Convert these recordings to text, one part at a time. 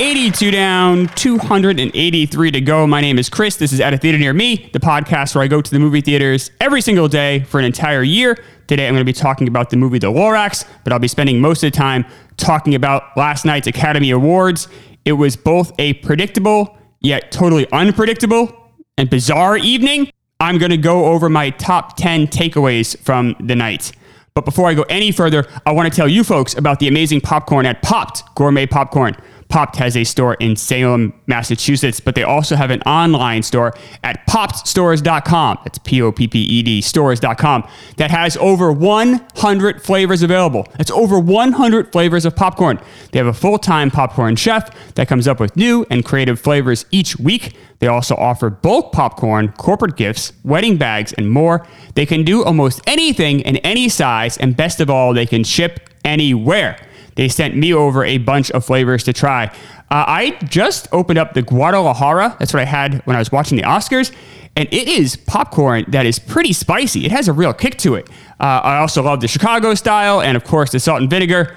82 down, 283 to go. My name is Chris. This is At a Theater Near Me, the podcast where I go to the movie theaters every single day for an entire year. Today I'm going to be talking about the movie The Lorax, but I'll be spending most of the time talking about last night's Academy Awards. It was both a predictable, yet totally unpredictable and bizarre evening. I'm going to go over my top 10 takeaways from the night. But before I go any further, I want to tell you folks about the amazing popcorn at Popped Gourmet Popcorn. Popped has a store in Salem, Massachusetts, but they also have an online store at poppedstores.com. That's P O P P E D stores.com that has over 100 flavors available. That's over 100 flavors of popcorn. They have a full time popcorn chef that comes up with new and creative flavors each week. They also offer bulk popcorn, corporate gifts, wedding bags, and more. They can do almost anything in any size, and best of all, they can ship anywhere. They sent me over a bunch of flavors to try. Uh, I just opened up the Guadalajara. That's what I had when I was watching the Oscars. And it is popcorn that is pretty spicy. It has a real kick to it. Uh, I also love the Chicago style and, of course, the salt and vinegar.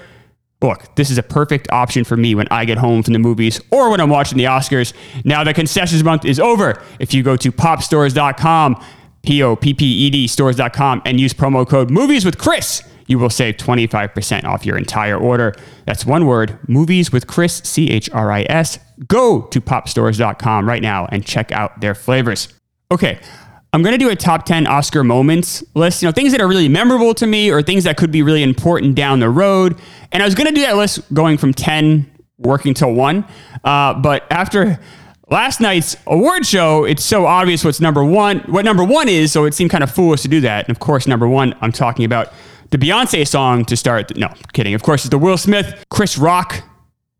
Look, this is a perfect option for me when I get home from the movies or when I'm watching the Oscars. Now, the concessions month is over. If you go to poppedstores.com, P O P P E D stores.com, and use promo code movies with Chris, you will save 25% off your entire order. That's one word, movies with Chris, C H R I S. Go to poppedstores.com right now and check out their flavors. Okay, I'm going to do a top 10 Oscar moments list, you know, things that are really memorable to me or things that could be really important down the road. And I was going to do that list going from 10 working till 1. Uh, but after last night's award show, it's so obvious what's number 1, what number 1 is, so it seemed kind of foolish to do that. And of course, number 1, I'm talking about the Beyonce song to start. No, kidding. Of course, it's the Will Smith, Chris Rock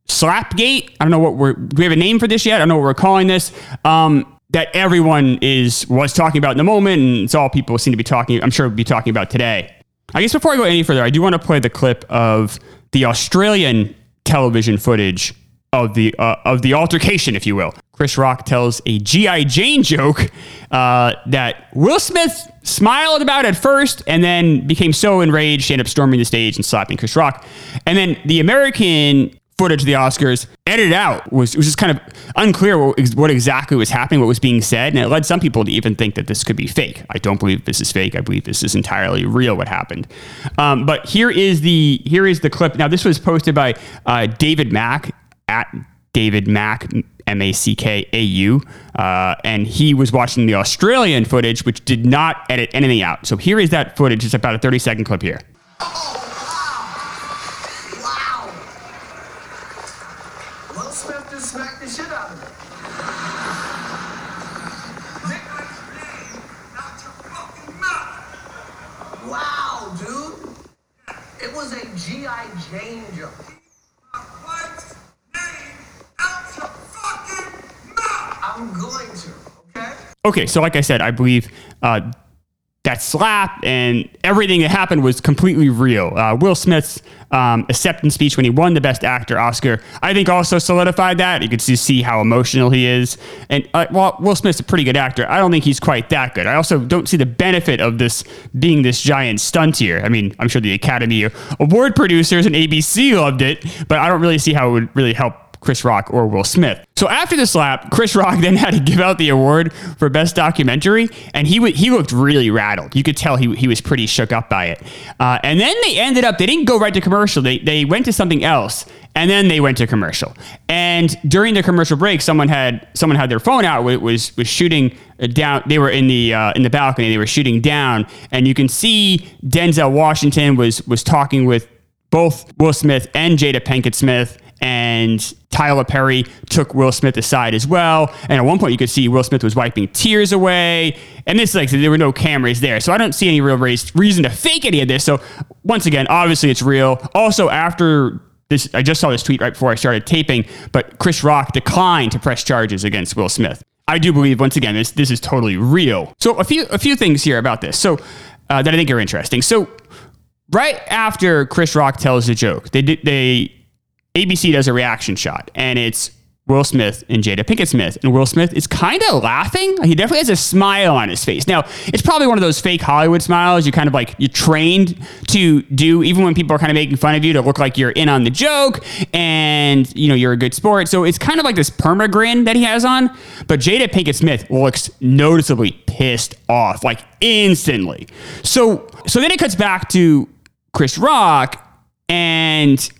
Slapgate. I don't know what we're. Do we have a name for this yet? I don't know what we're calling this. Um, that everyone is was talking about in the moment, and it's all people seem to be talking. I'm sure we'll be talking about today. I guess before I go any further, I do want to play the clip of the Australian television footage of the uh, of the altercation, if you will. Chris Rock tells a GI Jane joke uh, that Will Smith smiled about at first, and then became so enraged, he ended up storming the stage and slapping Chris Rock. And then the American footage of the Oscars edited out was was just kind of unclear what, what exactly was happening, what was being said, and it led some people to even think that this could be fake. I don't believe this is fake. I believe this is entirely real. What happened? Um, but here is the here is the clip. Now this was posted by uh, David Mack at David Mack, M A C K A U, uh, and he was watching the Australian footage, which did not edit anything out. So here is that footage. It's about a 30 second clip here. Wow! Will Smith just smacked the shit out of him. Wow, dude! It was a G.I. Jane joke. I'm going to, okay? Okay, so like I said, I believe uh, that slap and everything that happened was completely real. Uh, Will Smith's um, acceptance speech when he won the Best Actor Oscar, I think, also solidified that. You could see, how emotional he is. And uh, well, Will Smith's a pretty good actor. I don't think he's quite that good. I also don't see the benefit of this being this giant stunt here. I mean, I'm sure the Academy Award producers and ABC loved it, but I don't really see how it would really help Chris Rock or Will Smith. So after the slap, Chris Rock then had to give out the award for best documentary, and he w- he looked really rattled. You could tell he, he was pretty shook up by it. Uh, and then they ended up they didn't go right to commercial. They they went to something else, and then they went to commercial. And during the commercial break, someone had someone had their phone out. It Was was shooting down. They were in the uh, in the balcony. They were shooting down, and you can see Denzel Washington was was talking with both Will Smith and Jada Pinkett Smith and Tyler Perry took Will Smith aside as well. And at one point, you could see Will Smith was wiping tears away. And this, like, there were no cameras there, so I don't see any real reason to fake any of this. So once again, obviously, it's real. Also, after this, I just saw this tweet right before I started taping, but Chris Rock declined to press charges against Will Smith. I do believe once again this this is totally real. So a few a few things here about this. So uh, that I think are interesting. So right after Chris Rock tells the joke, they did they ABC does a reaction shot, and it's Will Smith and Jada Pinkett Smith. And Will Smith is kind of laughing. He definitely has a smile on his face. Now, it's probably one of those fake Hollywood smiles you kind of like, you're trained to do, even when people are kind of making fun of you to look like you're in on the joke and, you know, you're a good sport. So it's kind of like this perma grin that he has on. But Jada Pinkett Smith looks noticeably pissed off, like instantly. So, so then it cuts back to Chris Rock and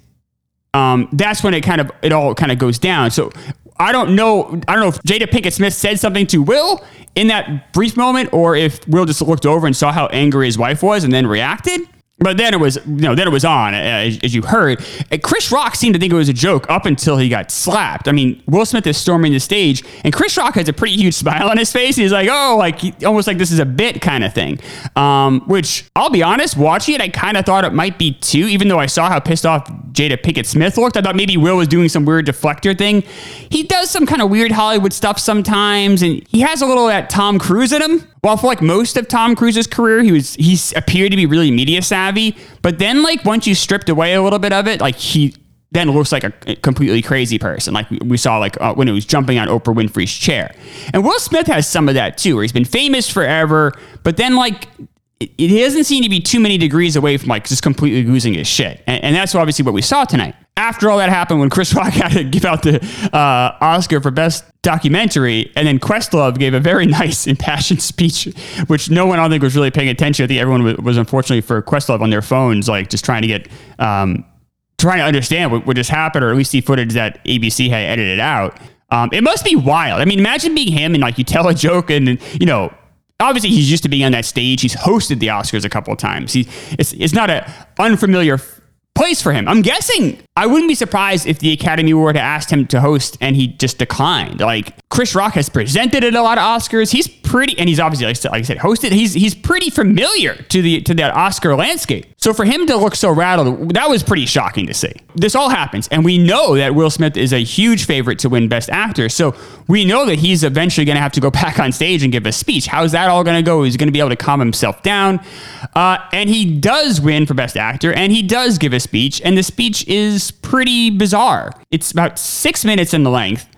um, that's when it kind of it all kind of goes down. So I don't know. I don't know if Jada Pinkett Smith said something to Will in that brief moment, or if Will just looked over and saw how angry his wife was and then reacted. But then it was, you know, then it was on, as, as you heard. Chris Rock seemed to think it was a joke up until he got slapped. I mean, Will Smith is storming the stage, and Chris Rock has a pretty huge smile on his face. He's like, oh, like almost like this is a bit kind of thing. Um, which I'll be honest, watching it, I kind of thought it might be too, even though I saw how pissed off Jada Pinkett Smith looked. I thought maybe Will was doing some weird deflector thing. He does some kind of weird Hollywood stuff sometimes, and he has a little of that Tom Cruise in him. Well, for like most of Tom Cruise's career, he was he appeared to be really media savvy, but then like once you stripped away a little bit of it, like he then looks like a completely crazy person, like we saw like uh, when he was jumping on Oprah Winfrey's chair. And Will Smith has some of that too, where he's been famous forever, but then like it doesn't seem to be too many degrees away from like just completely losing his shit. And, and that's obviously what we saw tonight. After all that happened, when Chris Rock had to give out the uh, Oscar for Best Documentary, and then Questlove gave a very nice, impassioned speech, which no one I think was really paying attention. I think everyone was, was unfortunately for Questlove on their phones, like just trying to get, um, trying to understand what, what just happened, or at least see footage that ABC had edited out. Um, it must be wild. I mean, imagine being him and like you tell a joke and you know obviously he's used to being on that stage. He's hosted the Oscars a couple of times. He it's, it's not an unfamiliar place for him. I'm guessing I wouldn't be surprised if the Academy were to ask him to host and he just declined. Like Chris Rock has presented at a lot of Oscars. He's pretty, and he's obviously like, like I said, hosted. He's he's pretty familiar to the to that Oscar landscape. So for him to look so rattled, that was pretty shocking to see. This all happens, and we know that Will Smith is a huge favorite to win Best Actor. So we know that he's eventually going to have to go back on stage and give a speech. How's that all going to go? He's going to be able to calm himself down, uh, and he does win for Best Actor, and he does give a speech, and the speech is pretty bizarre. It's about six minutes in the length.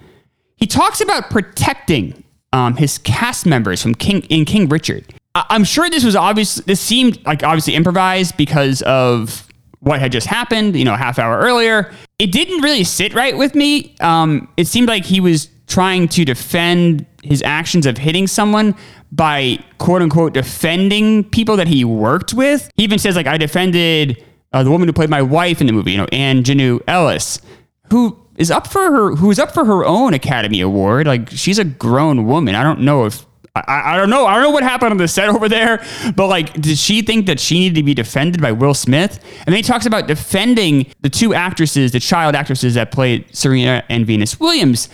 He talks about protecting um, his cast members from King in King Richard. I- I'm sure this was obvious. This seemed like obviously improvised because of what had just happened. You know, a half hour earlier. It didn't really sit right with me. Um, it seemed like he was trying to defend his actions of hitting someone by quote unquote defending people that he worked with. He even says like I defended uh, the woman who played my wife in the movie, you know, Aunjanue Ellis, who is up for her, who's up for her own Academy Award. Like she's a grown woman. I don't know if I, I don't know. I don't know what happened on the set over there, but like, did she think that she needed to be defended by Will Smith? And then he talks about defending the two actresses, the child actresses that played Serena and Venus Williams.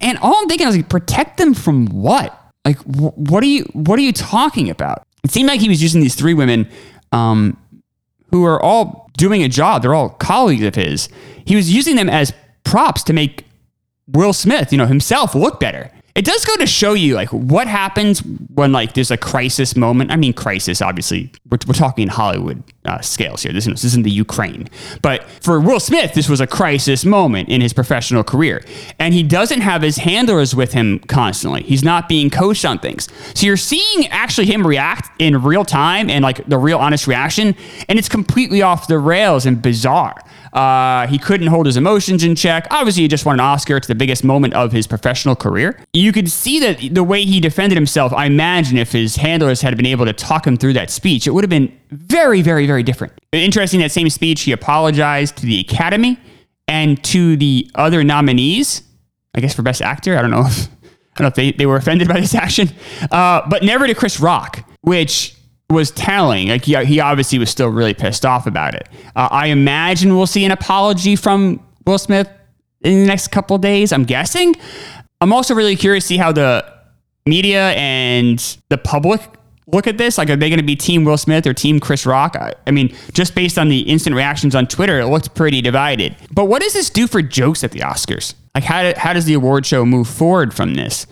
And all I'm thinking is like, protect them from what? Like, wh- what are you, what are you talking about? It seemed like he was using these three women, um, who are all doing a job. They're all colleagues of his. He was using them as props to make Will Smith, you know, himself look better. It does go to show you like what happens when like there's a crisis moment. I mean, crisis. Obviously, we're, we're talking Hollywood uh, scales here. This, this isn't the Ukraine, but for Will Smith, this was a crisis moment in his professional career, and he doesn't have his handlers with him constantly. He's not being coached on things, so you're seeing actually him react in real time and like the real honest reaction, and it's completely off the rails and bizarre. Uh, he couldn't hold his emotions in check. Obviously, he just won an Oscar. It's the biggest moment of his professional career. You could see that the way he defended himself, I imagine if his handlers had been able to talk him through that speech, it would have been very, very, very different. Interesting, that same speech, he apologized to the Academy and to the other nominees, I guess for Best Actor. I don't know if, I don't know if they, they were offended by this action, uh, but never to Chris Rock, which was telling. Like he, he obviously was still really pissed off about it. Uh, I imagine we'll see an apology from Will Smith in the next couple days. I'm guessing. I'm also really curious to see how the media and the public look at this. Like, are they going to be Team Will Smith or Team Chris Rock? I, I mean, just based on the instant reactions on Twitter, it looked pretty divided. But what does this do for jokes at the Oscars? Like, how, how does the award show move forward from this?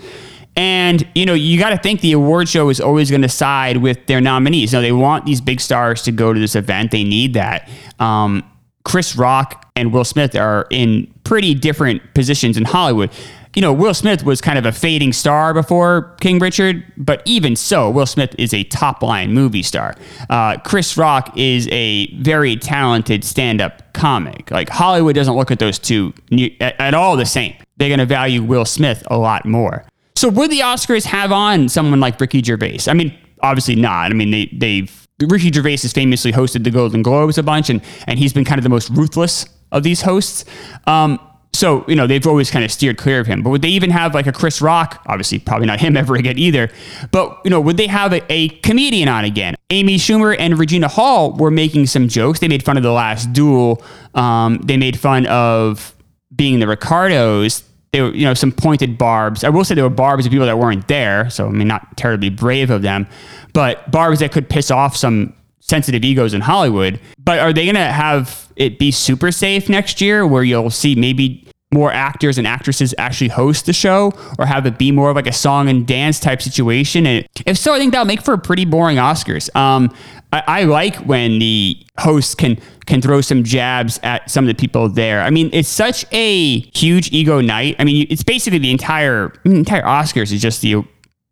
And, you know, you got to think the award show is always going to side with their nominees. Now, they want these big stars to go to this event, they need that. Um, Chris Rock and Will Smith are in pretty different positions in Hollywood. You know, Will Smith was kind of a fading star before King Richard, but even so, Will Smith is a top line movie star. Uh, Chris Rock is a very talented stand up comic. Like, Hollywood doesn't look at those two at, at all the same. They're going to value Will Smith a lot more. So, would the Oscars have on someone like Ricky Gervais? I mean, obviously not. I mean, they, they've Ricky Gervais has famously hosted the Golden Globes a bunch, and and he's been kind of the most ruthless of these hosts. Um, so you know they've always kind of steered clear of him. But would they even have like a Chris Rock? Obviously, probably not him ever again either. But you know, would they have a, a comedian on again? Amy Schumer and Regina Hall were making some jokes. They made fun of the last duel. Um, they made fun of being the Ricardos they were, you know, some pointed barbs. I will say there were barbs of people that weren't there, so I mean, not terribly brave of them, but barbs that could piss off some sensitive egos in Hollywood. But are they going to have it be super safe next year, where you'll see maybe more actors and actresses actually host the show, or have it be more of like a song and dance type situation? And if so, I think that'll make for a pretty boring Oscars. Um, I, I like when the hosts can can throw some jabs at some of the people there. I mean, it's such a huge ego night. I mean, it's basically the entire entire Oscars is just the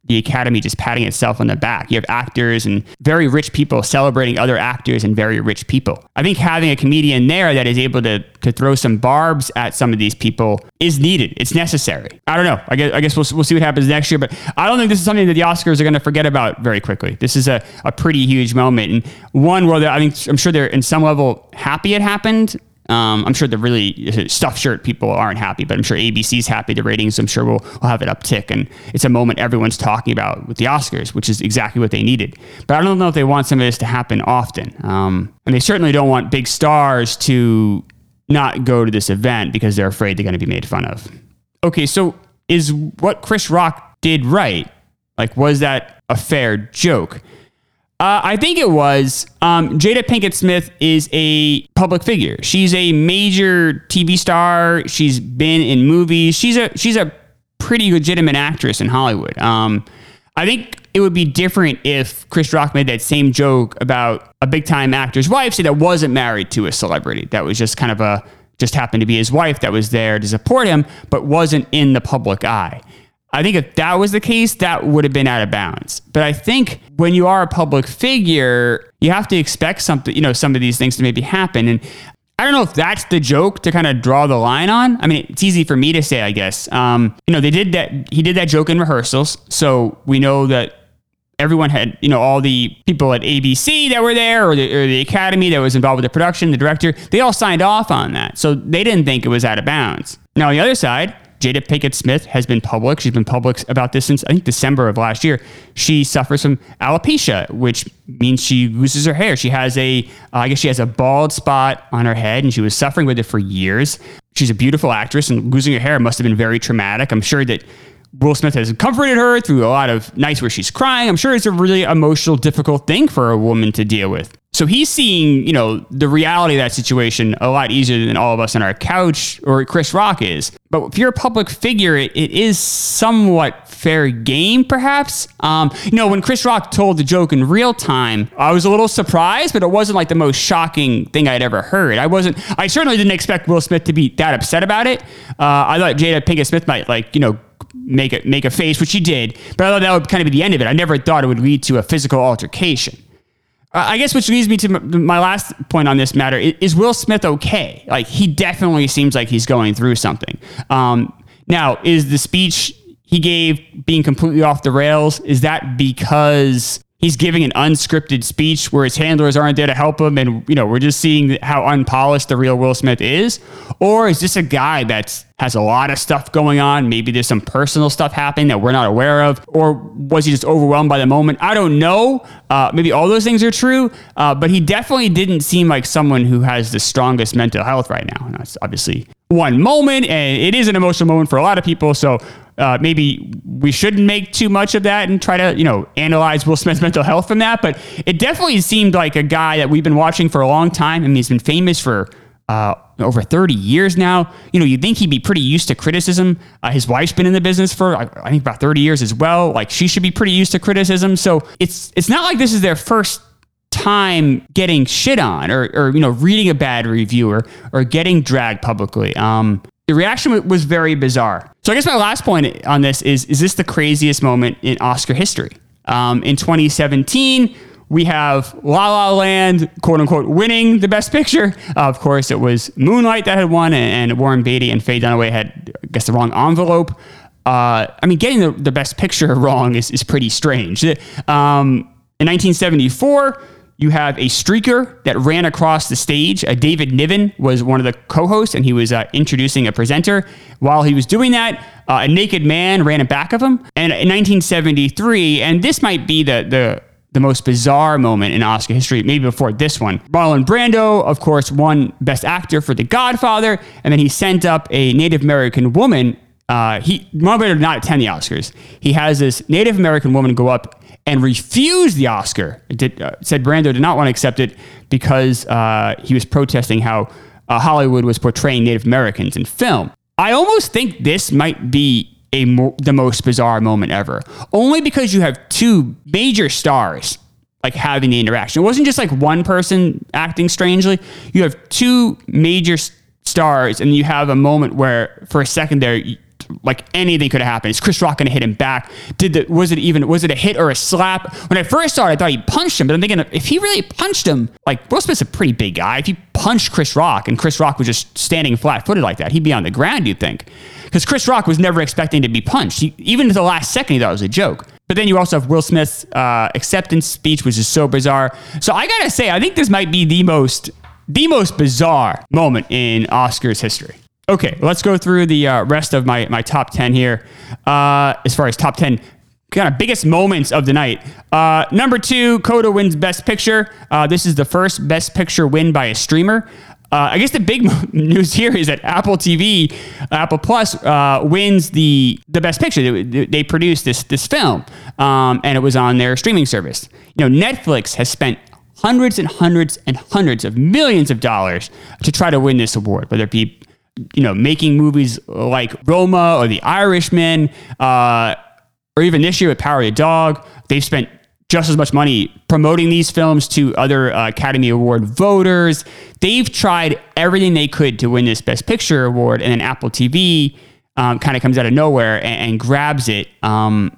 the Academy just patting itself on the back. You have actors and very rich people celebrating other actors and very rich people. I think having a comedian there that is able to, to throw some barbs at some of these people is needed. It's necessary. I don't know. I guess, I guess we'll, we'll see what happens next year, but I don't think this is something that the Oscars are going to forget about very quickly. This is a, a pretty huge moment. And one where I think I'm sure they're in some level happy it happened um, I'm sure the really stuffed shirt people aren't happy, but I'm sure ABC's happy. The ratings, I'm sure, will, will have it uptick. And it's a moment everyone's talking about with the Oscars, which is exactly what they needed. But I don't know if they want some of this to happen often. Um, and they certainly don't want big stars to not go to this event because they're afraid they're going to be made fun of. Okay, so is what Chris Rock did right? Like, was that a fair joke? Uh, I think it was. Um, Jada Pinkett Smith is a public figure. She's a major TV star. She's been in movies. She's a she's a pretty legitimate actress in Hollywood. Um, I think it would be different if Chris Rock made that same joke about a big time actor's wife, say that wasn't married to a celebrity. That was just kind of a just happened to be his wife that was there to support him, but wasn't in the public eye. I think if that was the case, that would have been out of bounds. But I think when you are a public figure, you have to expect something, you know, some of these things to maybe happen. And I don't know if that's the joke to kind of draw the line on. I mean, it's easy for me to say, I guess. Um, you know, they did that. He did that joke in rehearsals, so we know that everyone had, you know, all the people at ABC that were there, or the, or the Academy that was involved with the production, the director. They all signed off on that, so they didn't think it was out of bounds. Now, on the other side, Jada Pinkett Smith has been public. She's been public about this since I think December of last year. She suffers from alopecia, which means she loses her hair. She has a, uh, I guess she has a bald spot on her head, and she was suffering with it for years. She's a beautiful actress, and losing her hair must have been very traumatic. I'm sure that Will Smith has comforted her through a lot of nights where she's crying. I'm sure it's a really emotional, difficult thing for a woman to deal with. So he's seeing, you know, the reality of that situation a lot easier than all of us on our couch or Chris Rock is. But if you're a public figure, it, it is somewhat fair game, perhaps. Um, you know, when Chris Rock told the joke in real time, I was a little surprised, but it wasn't like the most shocking thing I'd ever heard. I wasn't, I certainly didn't expect Will Smith to be that upset about it. Uh, I thought Jada Pinkett Smith might, like, you know, make a, make a face, which she did, but I thought that would kind of be the end of it. I never thought it would lead to a physical altercation. I guess which leads me to my last point on this matter is Will Smith okay? Like he definitely seems like he's going through something. Um, now, is the speech he gave being completely off the rails? Is that because he's giving an unscripted speech where his handlers aren't there to help him and you know we're just seeing how unpolished the real will smith is. Or is this a guy that has a lot of stuff going on? Maybe there's some personal stuff happening that we're not aware of. Or was he just overwhelmed by the moment? I don't know. Uh, maybe all those things are true uh, but he definitely didn't seem like someone who has the strongest mental health right now. And that's obviously one moment and it is an emotional moment for a lot of people so uh, maybe we shouldn't make too much of that and try to, you know, analyze Will Smith's mental health from that. But it definitely seemed like a guy that we've been watching for a long time. I mean, he's been famous for uh, over 30 years now. You know, you'd think he'd be pretty used to criticism. Uh, his wife's been in the business for, I, think, about 30 years as well. Like, she should be pretty used to criticism. So it's it's not like this is their first time getting shit on or, or you know reading a bad review or, or getting dragged publicly um, the reaction was very bizarre. So I guess my last point on this is: is this the craziest moment in Oscar history? Um, in 2017, we have La La Land, quote unquote, winning the Best Picture. Uh, of course, it was Moonlight that had won, and, Warren Beatty and Faye Dunaway had, I guess, the wrong envelope. Uh, I mean, getting the, the Best Picture wrong is, is pretty strange. Um, in 1974, you have a streaker that ran across the stage. Uh, David Niven was one of the co-hosts, and he was uh, introducing a presenter. While he was doing that, uh, a naked man ran in back of him. And in 1973, and this might be the the the most bizarre moment in Oscar history, maybe before this one. Marlon Brando, of course, won Best Actor for The Godfather, and then he sent up a Native American woman. Uh, he Marlon Brando did not attend the Oscars. He has this Native American woman go up and refused the Oscar. Did, uh, said Brando did not want to accept it because uh, he was protesting how uh, Hollywood was portraying Native Americans in film. I almost think this might be a mo- the most bizarre moment ever, only because you have two major stars like having the interaction. It wasn't just like one person acting strangely. You have two major stars, and you have a moment where, for a second there, like anything could have happened. Is Chris Rock going to hit him back? Did the was it even was it a hit or a slap? When I first saw it, I thought he punched him, but I'm thinking if he really punched him, like Will Smith's a pretty big guy. If he punched Chris Rock and Chris Rock was just standing flat footed like that, he'd be on the ground. You'd think because Chris Rock was never expecting to be punched. He, even to the last second, he thought it was a joke. But then you also have Will Smith's uh, acceptance speech, which is so bizarre. So I gotta say, I think this might be the most the most bizarre moment in Oscars history. Okay, let's go through the uh, rest of my, my top 10 here. Uh, as far as top 10 kind of biggest moments of the night. Uh, number two, Coda wins Best Picture. Uh, this is the first Best Picture win by a streamer. Uh, I guess the big news here is that Apple TV, Apple Plus, uh, wins the the Best Picture. They, they produced this this film, um, and it was on their streaming service. You know, Netflix has spent hundreds and hundreds and hundreds of millions of dollars to try to win this award, whether it be you know making movies like Roma or The Irishman, uh, or even this year with Power of the Dog. They've spent just as much money promoting these films to other uh, Academy Award voters. They've tried everything they could to win this Best Picture award, and then Apple TV um, kind of comes out of nowhere and, and grabs it. Um,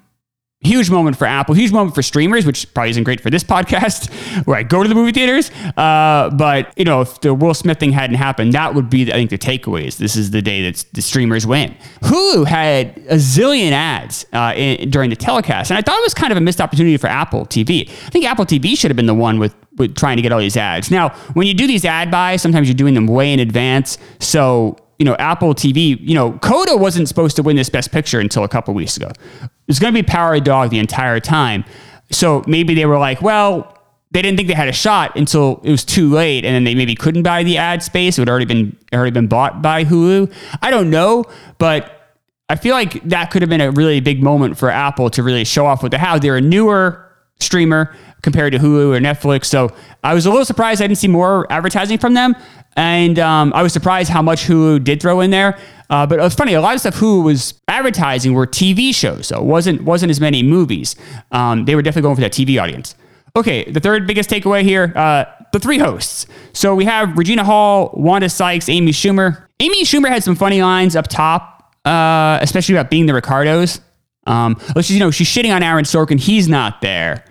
huge moment for Apple, huge moment for streamers, which probably isn't great for this podcast where I go to the movie theaters. Uh, but you know, if the Will Smith thing hadn't happened, that would be, I think, the takeaways. This is the day that the streamers win. Hulu had a zillion ads uh, in, during the telecast, and I thought it was kind of a missed opportunity for Apple TV. I think Apple TV should have been the one with with trying to get all these ads. Now, when you do these ad buys, sometimes you're doing them way in advance, so you know, Apple TV, you know, Coda wasn't supposed to win this Best Picture until a couple weeks ago. It was going to be Power of Dog the entire time. So maybe they were like, well, they didn't think they had a shot until it was too late, and then they maybe couldn't buy the ad space. It had already been already been bought by Hulu. I don't know, but I feel like that could have been a really big moment for Apple to really show off what they have. They're a newer streamer compared to Hulu or Netflix, so I was a little surprised I didn't see more advertising from them. And um, I was surprised how much Hulu did throw in there. Uh, but it was funny. A lot of stuff Hulu was advertising were TV shows, so it wasn't wasn't as many movies. Um, they were definitely going for that TV audience. Okay, the third biggest takeaway here: uh, the three hosts. So we have Regina Hall, Wanda Sykes, Amy Schumer. Amy Schumer had some funny lines up top, uh, especially about being the Ricardos. Um, she's you know she's shitting on Aaron Sorkin. He's not there,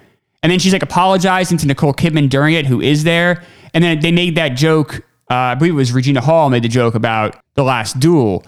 and then she's like apologizing to Nicole Kidman during it, who is there. And then they made that joke uh, I believe it was Regina Hall made the joke about the last duel.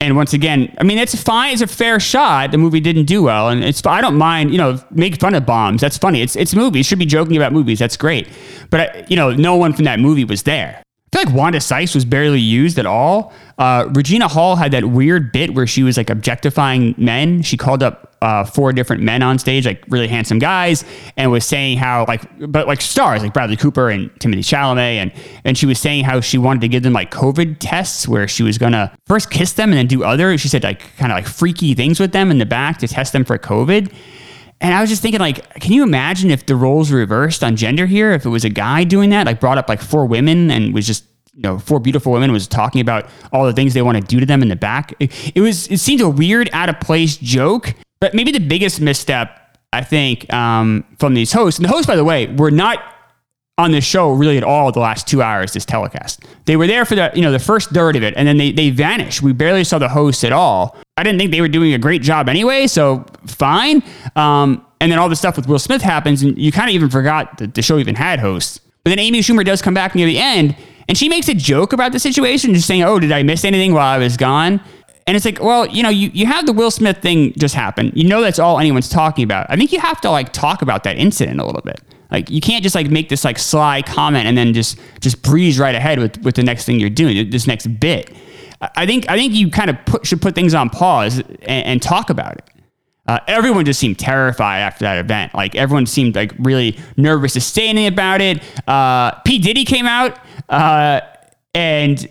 And once again, I mean, it's fine. It's a fair shot. The movie didn't do well, and it's. I don't mind. You know, make fun of bombs. That's funny. It's it's movies. Should be joking about movies. That's great. But uh, you know, no one from that movie was there. I feel like Wanda Sykes was barely used at all. Uh, Regina Hall had that weird bit where she was like objectifying men. She called up uh, four different men on stage, like really handsome guys, and was saying how like, but like stars like Bradley Cooper and Timothée Chalamet, and and she was saying how she wanted to give them like COVID tests where she was gonna first kiss them and then do other. She said like kind of like freaky things with them in the back to test them for COVID. And I was just thinking, like, can you imagine if the roles reversed on gender here? If it was a guy doing that, like brought up like four women and was just, you know, four beautiful women was talking about all the things they want to do to them in the back. It, it was, it seemed a weird, out of place joke. But maybe the biggest misstep, I think, um, from these hosts, and the hosts, by the way, were not on the show really at all the last two hours this telecast. They were there for the you know the first third of it, and then they they vanished. We barely saw the hosts at all. I didn't think they were doing a great job anyway, so fine. Um, and then all the stuff with Will Smith happens, and you kind of even forgot that the show even had hosts. But then Amy Schumer does come back near the end, and she makes a joke about the situation, just saying, "Oh, did I miss anything while I was gone?" And it's like, well, you know, you, you have the Will Smith thing just happen. You know that's all anyone's talking about. I think you have to like talk about that incident a little bit. Like you can't just like make this like sly comment and then just just breeze right ahead with with the next thing you're doing, this next bit. I think I think you kind of put, should put things on pause and, and talk about it. Uh, everyone just seemed terrified after that event. Like everyone seemed like really nervous anything about it. Uh, P Diddy came out uh, and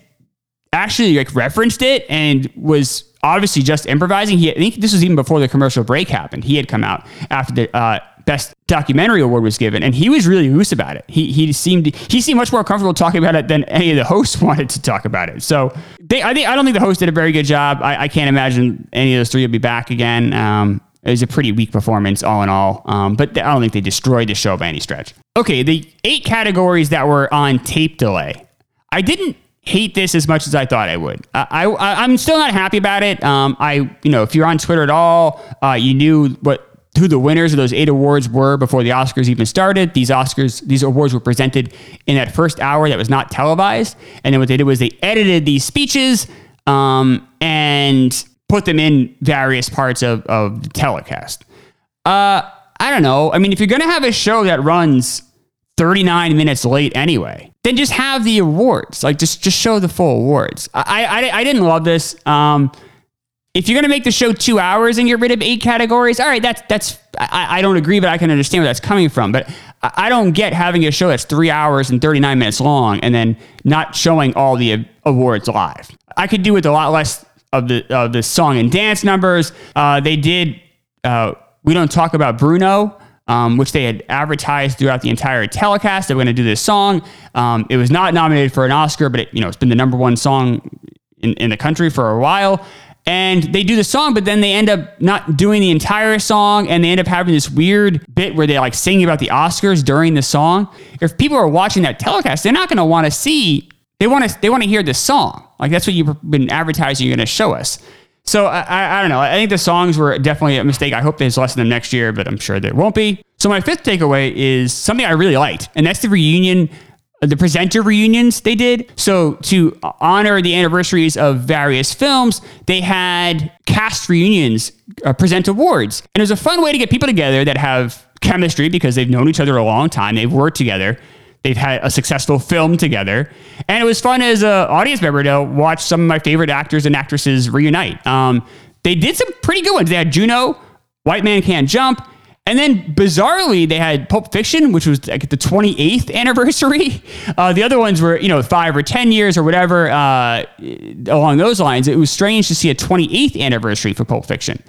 actually like referenced it and was obviously just improvising. He, I think this was even before the commercial break happened. He had come out after the uh, best documentary award was given, and he was really loose about it. He he seemed he seemed much more comfortable talking about it than any of the hosts wanted to talk about it. So they, I think I don't think the host did a very good job. I, I can't imagine any of those three will be back again. Um, it was a pretty weak performance all in all, um, but I don't think they destroyed the show by any stretch. Okay, the eight categories that were on tape delay. I didn't hate this as much as I thought I would. I, am still not happy about it. Um, I you know if you're on Twitter at all, uh, you knew what who the winners of those eight awards were before the Oscars even started. These Oscars, these awards were presented in that first hour that was not televised, and then what they did was they edited these speeches um, and put them in various parts of of the telecast. Uh, I don't know. I mean, if you're gonna have a show that runs 39 minutes late anyway, then just have the awards. Like just just show the full awards. I I, I didn't love this. Um, if you're gonna make the show two hours and get rid of eight categories, all right, that's that's I, I don't agree, but I can understand where that's coming from. But I don't get having a show that's three hours and 39 minutes long and then not showing all the awards live. I could do with a lot less of the of the song and dance numbers. Uh, they did. Uh, we don't talk about Bruno um, which they had advertised throughout the entire telecast. They were going to do this song. Um, it was not nominated for an Oscar, but it, you know it's been the number one song in, in the country for a while. And they do the song, but then they end up not doing the entire song, and they end up having this weird bit where they like singing about the Oscars during the song. If people are watching that telecast, they're not going to want to see. They want to. They want to hear the song. Like that's what you've been advertising. You're going to show us. So I, I, I, don't know. I think the songs were definitely a mistake. I hope there's less of them next year, but I'm sure there won't be. So my fifth takeaway is something I really liked, and that's the reunion, uh, the presenter reunions they did. So to honor the anniversaries of various films, they had cast reunions uh, present awards, and it was a fun way to get people together that have chemistry because they've known each other a long time, they've worked together. They've had a successful film together, and it was fun as an audience member to watch some of my favorite actors and actresses reunite. Um, they did some pretty good ones. They had Juno, White Man Can't Jump, and then bizarrely, they had Pulp Fiction, which was like the 28th anniversary. Uh, the other ones were, you know, five or 10 years or whatever uh, along those lines. It was strange to see a 28th anniversary for Pulp Fiction.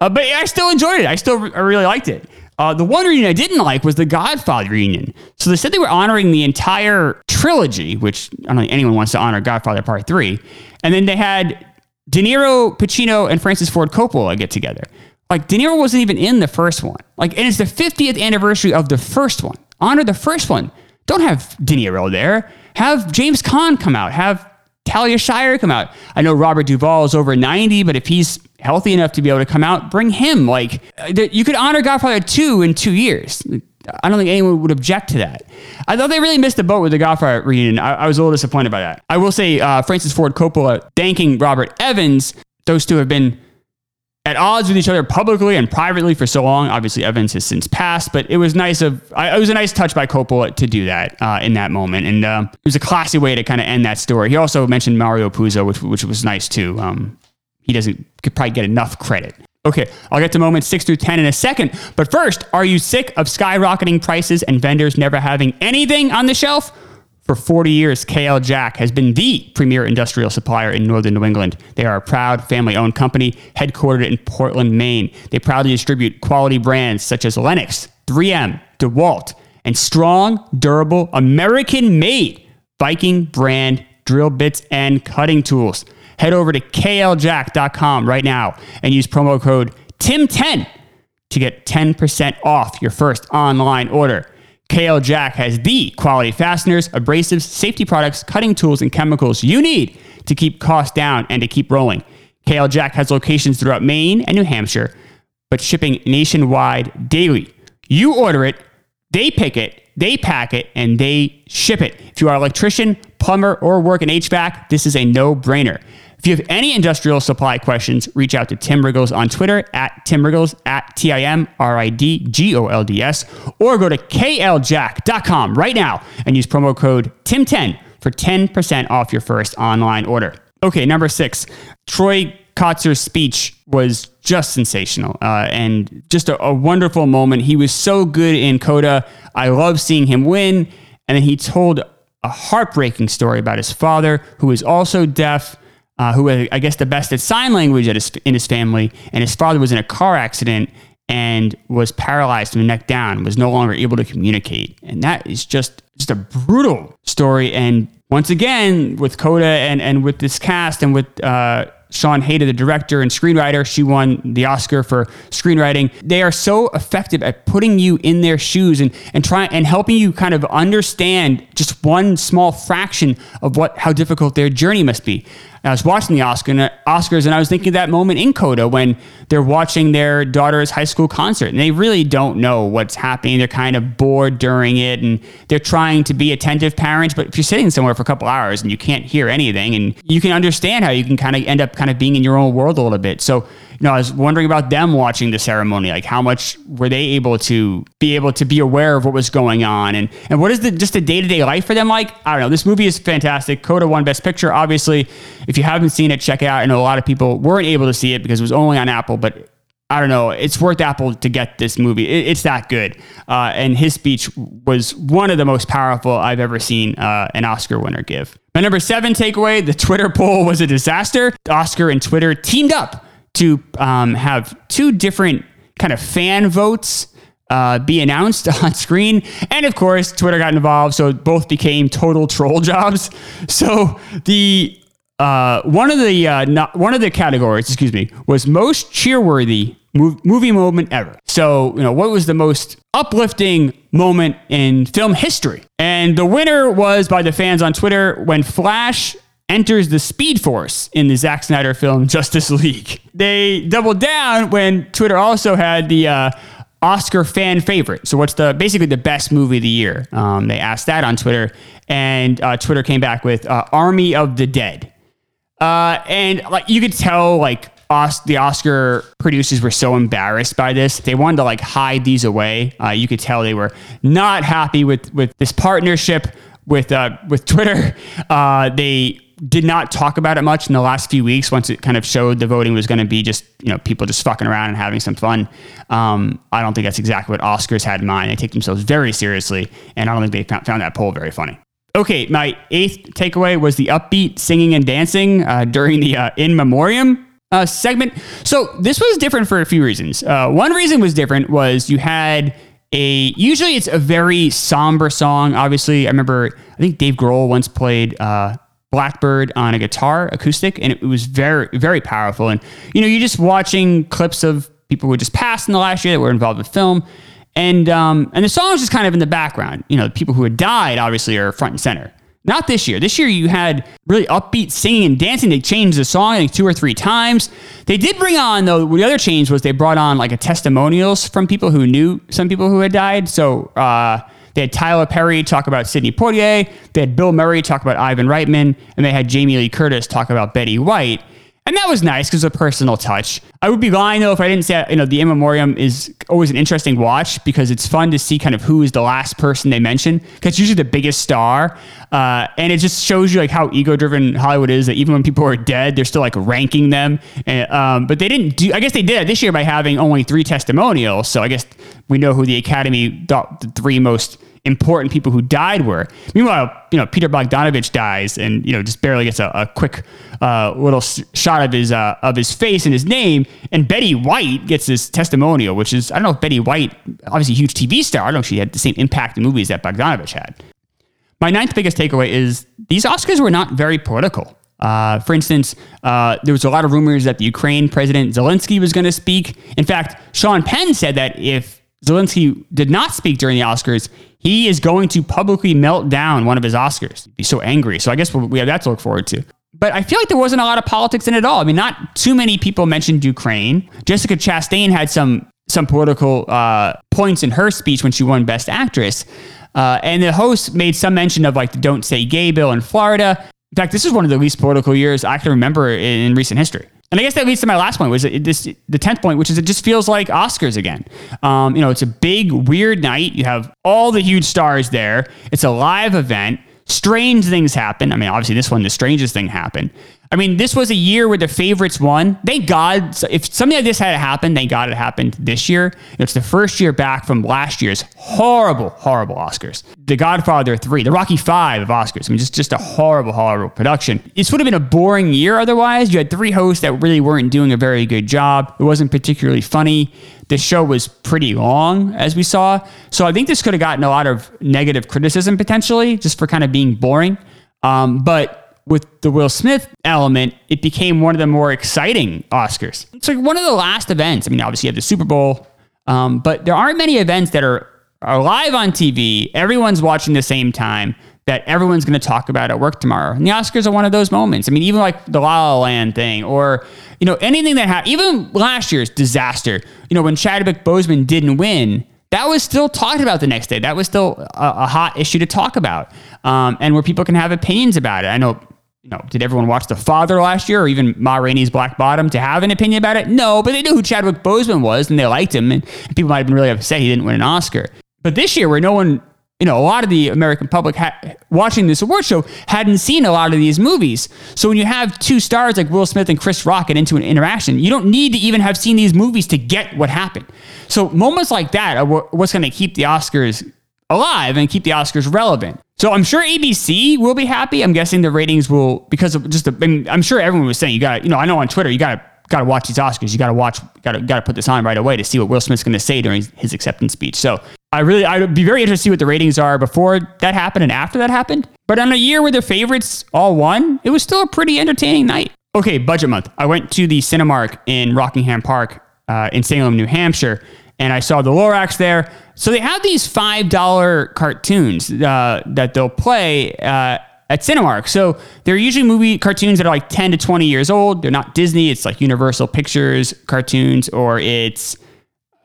Uh, but I still enjoyed it. I still I really liked it. Uh, the one reunion I didn't like was the Godfather reunion. So they said they were honoring the entire trilogy, which I don't think anyone wants to honor Godfather Part 3. And then they had De Niro, Pacino, and Francis Ford Coppola get together. Like, De Niro wasn't even in the first one. Like, and it's the 50th anniversary of the first one. Honor the first one. Don't have De Niro there. Have James Caan come out. Have Talia Shire come out. I know Robert Duvall is over 90, but if he's healthy enough to be able to come out, bring him. Like you could honor Godfather 2 in two years. I don't think anyone would object to that. I thought they really missed the boat with the Godfather reunion. I, I was a little disappointed by that. I will say uh, Francis Ford Coppola thanking Robert Evans. Those two have been at odds with each other publicly and privately for so long. Obviously, Evans has since passed, but it was nice of it was a nice touch by Coppola to do that uh, in that moment, and uh, it was a classy way to kind of end that story. He also mentioned Mario Puzo, which which was nice too. Um, he doesn't could probably get enough credit. Okay, I'll get to moments six through 10 in a second. But first, are you sick of skyrocketing prices and vendors never having anything on the shelf? For 40 years, KL Jack has been the premier industrial supplier in northern New England. They are a proud family owned company headquartered in Portland, Maine. They proudly distribute quality brands such as Lenox, 3M, DeWalt, and strong, durable, American made Viking brand drill bits and cutting tools. Head over to kljack.com right now and use promo code TIM10 to get 10% off your first online order. KL Jack has the quality fasteners, abrasives, safety products, cutting tools, and chemicals you need to keep costs down and to keep rolling. KL Jack has locations throughout Maine and New Hampshire, but shipping nationwide daily. You order it, they pick it, they pack it, and they ship it. If you are an electrician, plumber, or work in HVAC, this is a no brainer. If you have any industrial supply questions, reach out to Tim Riggles on Twitter at Tim Riggles at T I M R I D G O L D S, or go to kljack.com right now and use promo code TIM10 for 10% off your first online order. Okay, number six, Troy Kotsur's speech was just sensational uh, and just a, a, wonderful moment. He was so good in Coda. I love seeing him win. And then he told a heartbreaking story about his father, who is also deaf, uh, who I guess the best at sign language at his, in his family. And his father was in a car accident and was paralyzed from the neck down, was no longer able to communicate. And that is just just a brutal story. And once again, with Coda and, and with this cast and with uh, Siân Heder, the director and screenwriter. She won the Oscar for screenwriting. They are so effective at putting you in their shoes and and trying and helping you kind of understand just one small fraction of what how difficult their journey must be. I was watching the Oscar, uh, Oscars and I was thinking of that moment in Coda when they're watching their daughter's high school concert and they really don't know what's happening. They're kind of bored during it and they're trying to be attentive parents. But if you're sitting somewhere for a couple hours and you can't hear anything and you can understand how you can kind of end up kind of being in your own world a little bit. So know, I was wondering about them watching the ceremony. Like, how much were they able to be able to be aware of what was going on, and and what is the just the day to day life for them like? I don't know. This movie is fantastic. Coda won Best Picture. Obviously, if you haven't seen it, check it out. I know a lot of people weren't able to see it because it was only on Apple, but I don't know. It's worth Apple to get this movie. It, it's that good. Uh, and his speech was one of the most powerful I've ever seen uh, an Oscar winner give. My number seven takeaway the Twitter poll was a disaster. Oscar and Twitter teamed up to um, have two different kind of fan votes uh, be announced on screen. And of course, Twitter got involved, so both became total troll jobs. So the uh, one of the uh, not, one of the categories, excuse me, was most cheerworthy movie moment ever. So you know what was the most uplifting moment in film history? And the winner was by the fans on Twitter when Flash enters the Speed Force in the Zack Snyder film Justice League. They doubled down when Twitter also had the uh, Oscar fan favorite. So, what's the basically the best movie of the year? Um, they asked that on Twitter, and uh, Twitter came back with uh, Army of the Dead. Uh, and like you could tell, like Os- the Oscar producers were so embarrassed by this. They wanted to like hide these away. Uh, you could tell they were not happy with with this partnership with uh, with Twitter. They did not talk about it much in the last few weeks once it kind of showed the voting was going to be just you know people just fucking around and having some fun. Um, i don't think that's exactly what oscars had in mind. They take themselves very seriously and i don't think they found that poll very funny. Okay my eighth takeaway was the upbeat singing and dancing uh, during the uh, in memoriam uh, segment. So this was different for a few reasons. Uh, one reason was different was you had a usually it's a very somber song. Obviously i remember i think dave grohl once played uh, Blackbird on a guitar, acoustic, and it was very, very powerful. And you know, you're just watching clips of people who just passed in the last year that were involved with film, and um, and the song was just kind of in the background. You know, the people who had died obviously are front and center. Not this year. This year you had really upbeat singing and dancing. They changed the song I think two or three times. They did bring on though. The other change was they brought on like a testimonials from people who knew some people who had died. So. Uh, they had Tyler Perry talk about Sidney Poitier. They had Bill Murray talk about Ivan Reitman. And they had Jamie Lee Curtis talk about Betty White. And that was nice because it's a personal touch. I would be lying though if I didn't say, you know, the in memoriam is always an interesting watch because it's fun to see kind of who is the last person they mention because usually the biggest star. Uh, and it just shows you like how ego driven Hollywood is that even when people are dead, they're still like ranking them. And, um, but they didn't do, I guess they did it this year by having only three testimonials. So I guess we know who the Academy thought the three most important people who died were. Meanwhile, you know, Peter Bogdanovich dies and, you know, just barely gets a, a quick uh, little shot of his uh, of his face and his name. And Betty White gets this testimonial, which is, I don't know if Betty White, obviously a huge TV star, I don't know if she had the same impact in movies that Bogdanovich had. My ninth biggest takeaway is these Oscars were not very political. Uh, for instance, uh, there was a lot of rumors that the Ukraine president Zelensky was going to speak. In fact, Sean Penn said that if Zelensky did not speak during the Oscars, he is going to publicly melt down one of his Oscars. He'd be so angry. So I guess we have that to look forward to. But I feel like there wasn't a lot of politics in it at all. I mean, not too many people mentioned Ukraine. Jessica Chastain had some some political uh, points in her speech when she won Best Actress. Uh, and the host made some mention of like the Don't Say Gay bill in Florida. In fact, this is one of the least political years I can remember in, in recent history. And I guess that leads to my last point, was this the tenth point, which is it just feels like Oscars again. Um, you know, it's a big weird night. You have all the huge stars there. It's a live event. Strange things happen. I mean, obviously this one, the strangest thing happened. I mean, this was a year where the favorites won. Thank God. If something like this had happened, thank God it happened this year. It's the first year back from last year's horrible, horrible Oscars. The Godfather 3, the Rocky 5 of Oscars. I mean, just, just a horrible, horrible production. This would have been a boring year otherwise. You had three hosts that really weren't doing a very good job. It wasn't particularly funny. The show was pretty long, as we saw. So I think this could have gotten a lot of negative criticism potentially, just for kind of being boring. Um, but with the Will Smith element, it became one of the more exciting Oscars. It's like one of the last events. I mean, obviously you have the Super Bowl, um, but there aren't many events that are, are live on TV. Everyone's watching the same time that everyone's going to talk about at work tomorrow. And the Oscars are one of those moments. I mean, even like the La La Land thing or, you know, anything that happened, even last year's disaster, you know, when Chadwick Boseman didn't win, that was still talked about the next day. That was still a, a hot issue to talk about, um, and where people can have opinions about it. I know you know, did everyone watch The Father last year or even Ma Rainey's Black Bottom to have an opinion about it? No, but they knew who Chadwick Boseman was and they liked him. And people might have been really upset he didn't win an Oscar. But this year, where no one, you know, a lot of the American public ha- watching this award show hadn't seen a lot of these movies. So when you have two stars like Will Smith and Chris Rock get into an interaction, you don't need to even have seen these movies to get what happened. So moments like that are what's going to keep the Oscars alive and keep the Oscars relevant. So I'm sure ABC will be happy. I'm guessing the ratings will because of just the, I mean, I'm sure everyone was saying you got you know I know on Twitter you got got to watch these Oscars. You got to watch got to got to put this on right away to see what Will Smith's going to say during his acceptance speech. So I really I'd be very interested to see what the ratings are before that happened and after that happened. But on a year where the favorites all won, it was still a pretty entertaining night. Okay, budget month. I went to the Cinemark in Rockingham Park uh, in Salem, New Hampshire and I saw the Lorax there. So they have these five dollar cartoons uh, that they'll play uh, at Cinemark. So they're usually movie cartoons that are like ten to twenty years old. They're not Disney. It's like Universal Pictures cartoons, or it's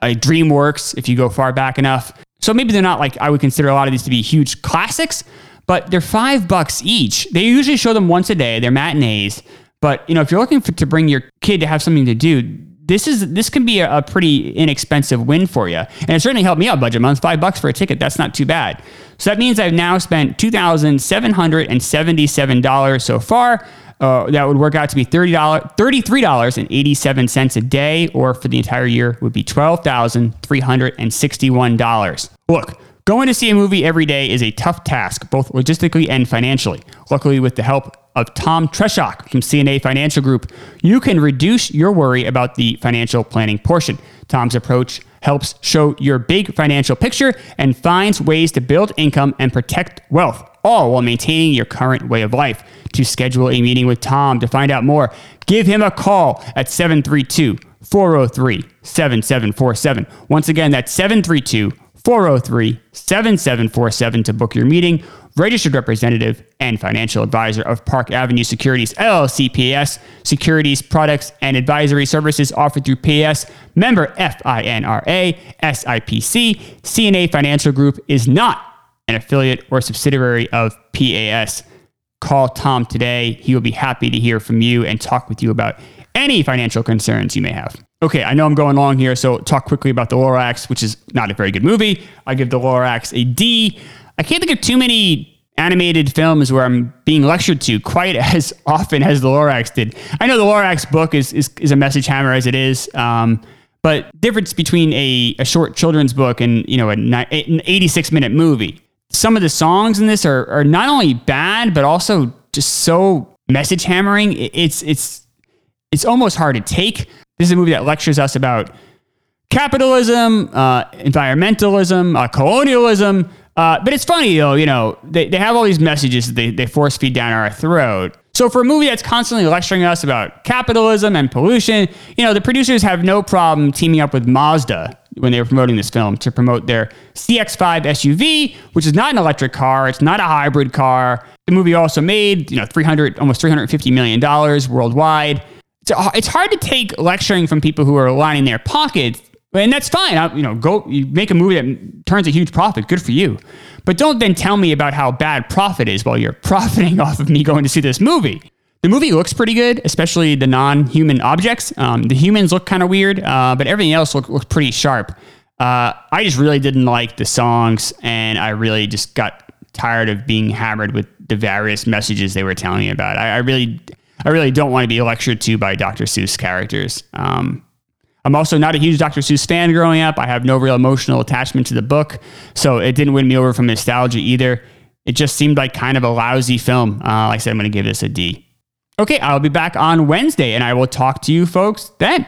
a DreamWorks if you go far back enough. So maybe they're not like I would consider a lot of these to be huge classics, but they're five bucks each. They usually show them once a day. They're matinees. But you know, if you're looking for, to bring your kid to have something to do, this is this can be a, a, pretty inexpensive win for you, and it certainly helped me out budget month. Five bucks for a ticket, that's not too bad. So that means I've now spent two thousand seven hundred and seventy-seven dollars so far. Uh, that would work out to be thirty dollars, thirty-three dollars and eighty-seven cents a day, or for the entire year would be twelve thousand three hundred and sixty-one dollars. Look. Going to see a movie every day is a tough task, both logistically and financially. Luckily, with the help of Tom Treshock from C&A Financial Group, you can reduce your worry about the financial planning portion. Tom's approach helps show your big financial picture and finds ways to build income and protect wealth, all while maintaining your current way of life. To schedule a meeting with Tom to find out more, give him a call at 732 403 7747. Once again, that's 732 403 7747 to book your meeting registered representative and financial advisor of Park Avenue Securities LLC PAS. Securities, products, and advisory services offered through PAS. Member FINRA, SIPC. C&A Financial Group is not an affiliate or subsidiary of PAS. Call Tom today. He will be happy to hear from you and talk with you about any financial concerns you may have. Okay, I know I'm going long here, so talk quickly about The Lorax, which is not a very good movie. I give The Lorax a D. I can't think of too many animated films where I'm being lectured to quite as often as the Lorax did. I know the Lorax book is, is, is a message hammer as it is, um, but difference between a, a short children's book and you know an 86 minute movie. Some of the songs in this are, are not only bad but also just so message hammering. It's it's it's almost hard to take. This is a movie that lectures us about capitalism, uh, environmentalism, uh, colonialism, uh, but it's funny though, you know, they, they have all these messages that they, they force feed down our throat. So for a movie that's constantly lecturing us about capitalism and pollution, you know, the producers have no problem teaming up with Mazda when they were promoting this film to promote their CX-5 SUV, which is not an electric car, it's not a hybrid car. The movie also made, you know, 300 almost 350 million dollars worldwide. It's, it's hard to take lecturing from people who are lining their pockets and that's fine. I, you know, go you make a movie that turns a huge profit. Good for you. But don't then tell me about how bad profit is while you're profiting off of me going to see this movie. The movie looks pretty good, especially the non-human objects. Um, the humans look kind of weird, uh, but everything else look, looks pretty sharp. Uh, I just really didn't like the songs, and I really just got tired of being hammered with the various messages they were telling me about. I, I really, I really don't want to be lectured to by Dr. Seuss characters. Um, I'm also not a huge Dr. Seuss fan growing up. I have no real emotional attachment to the book, so it didn't win me over from nostalgia either. It just seemed like kind of a lousy film. Uh, like I said, I'm going to give this a D. Okay, I'll be back on Wednesday and I will talk to you folks then.